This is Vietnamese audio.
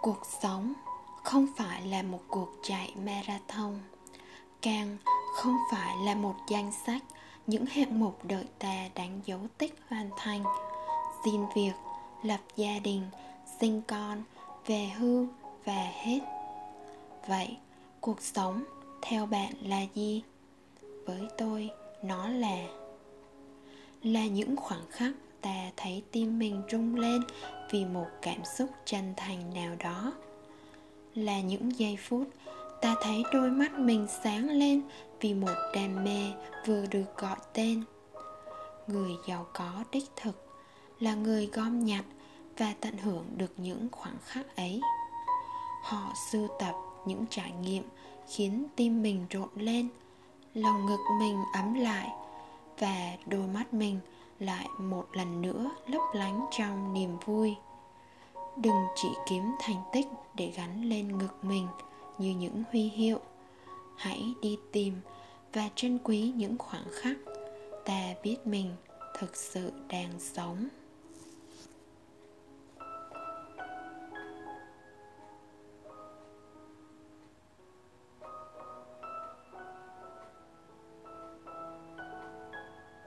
cuộc sống không phải là một cuộc chạy marathon, càng không phải là một danh sách những hạng mục đợi ta đánh dấu tích hoàn thành. Xin việc lập gia đình, sinh con, về hưu và hết. Vậy cuộc sống theo bạn là gì? Với tôi, nó là là những khoảng khắc ta thấy tim mình rung lên vì một cảm xúc chân thành nào đó. Là những giây phút, ta thấy đôi mắt mình sáng lên vì một đam mê vừa được gọi tên. Người giàu có đích thực là người gom nhặt và tận hưởng được những khoảnh khắc ấy. Họ sưu tập những trải nghiệm khiến tim mình rộn lên, lòng ngực mình ấm lại và đôi mắt mình lại một lần nữa lấp lánh trong niềm vui. Đừng chỉ kiếm thành tích để gắn lên ngực mình như những huy hiệu. Hãy đi tìm và trân quý những khoảng khắc ta biết mình thực sự đang sống.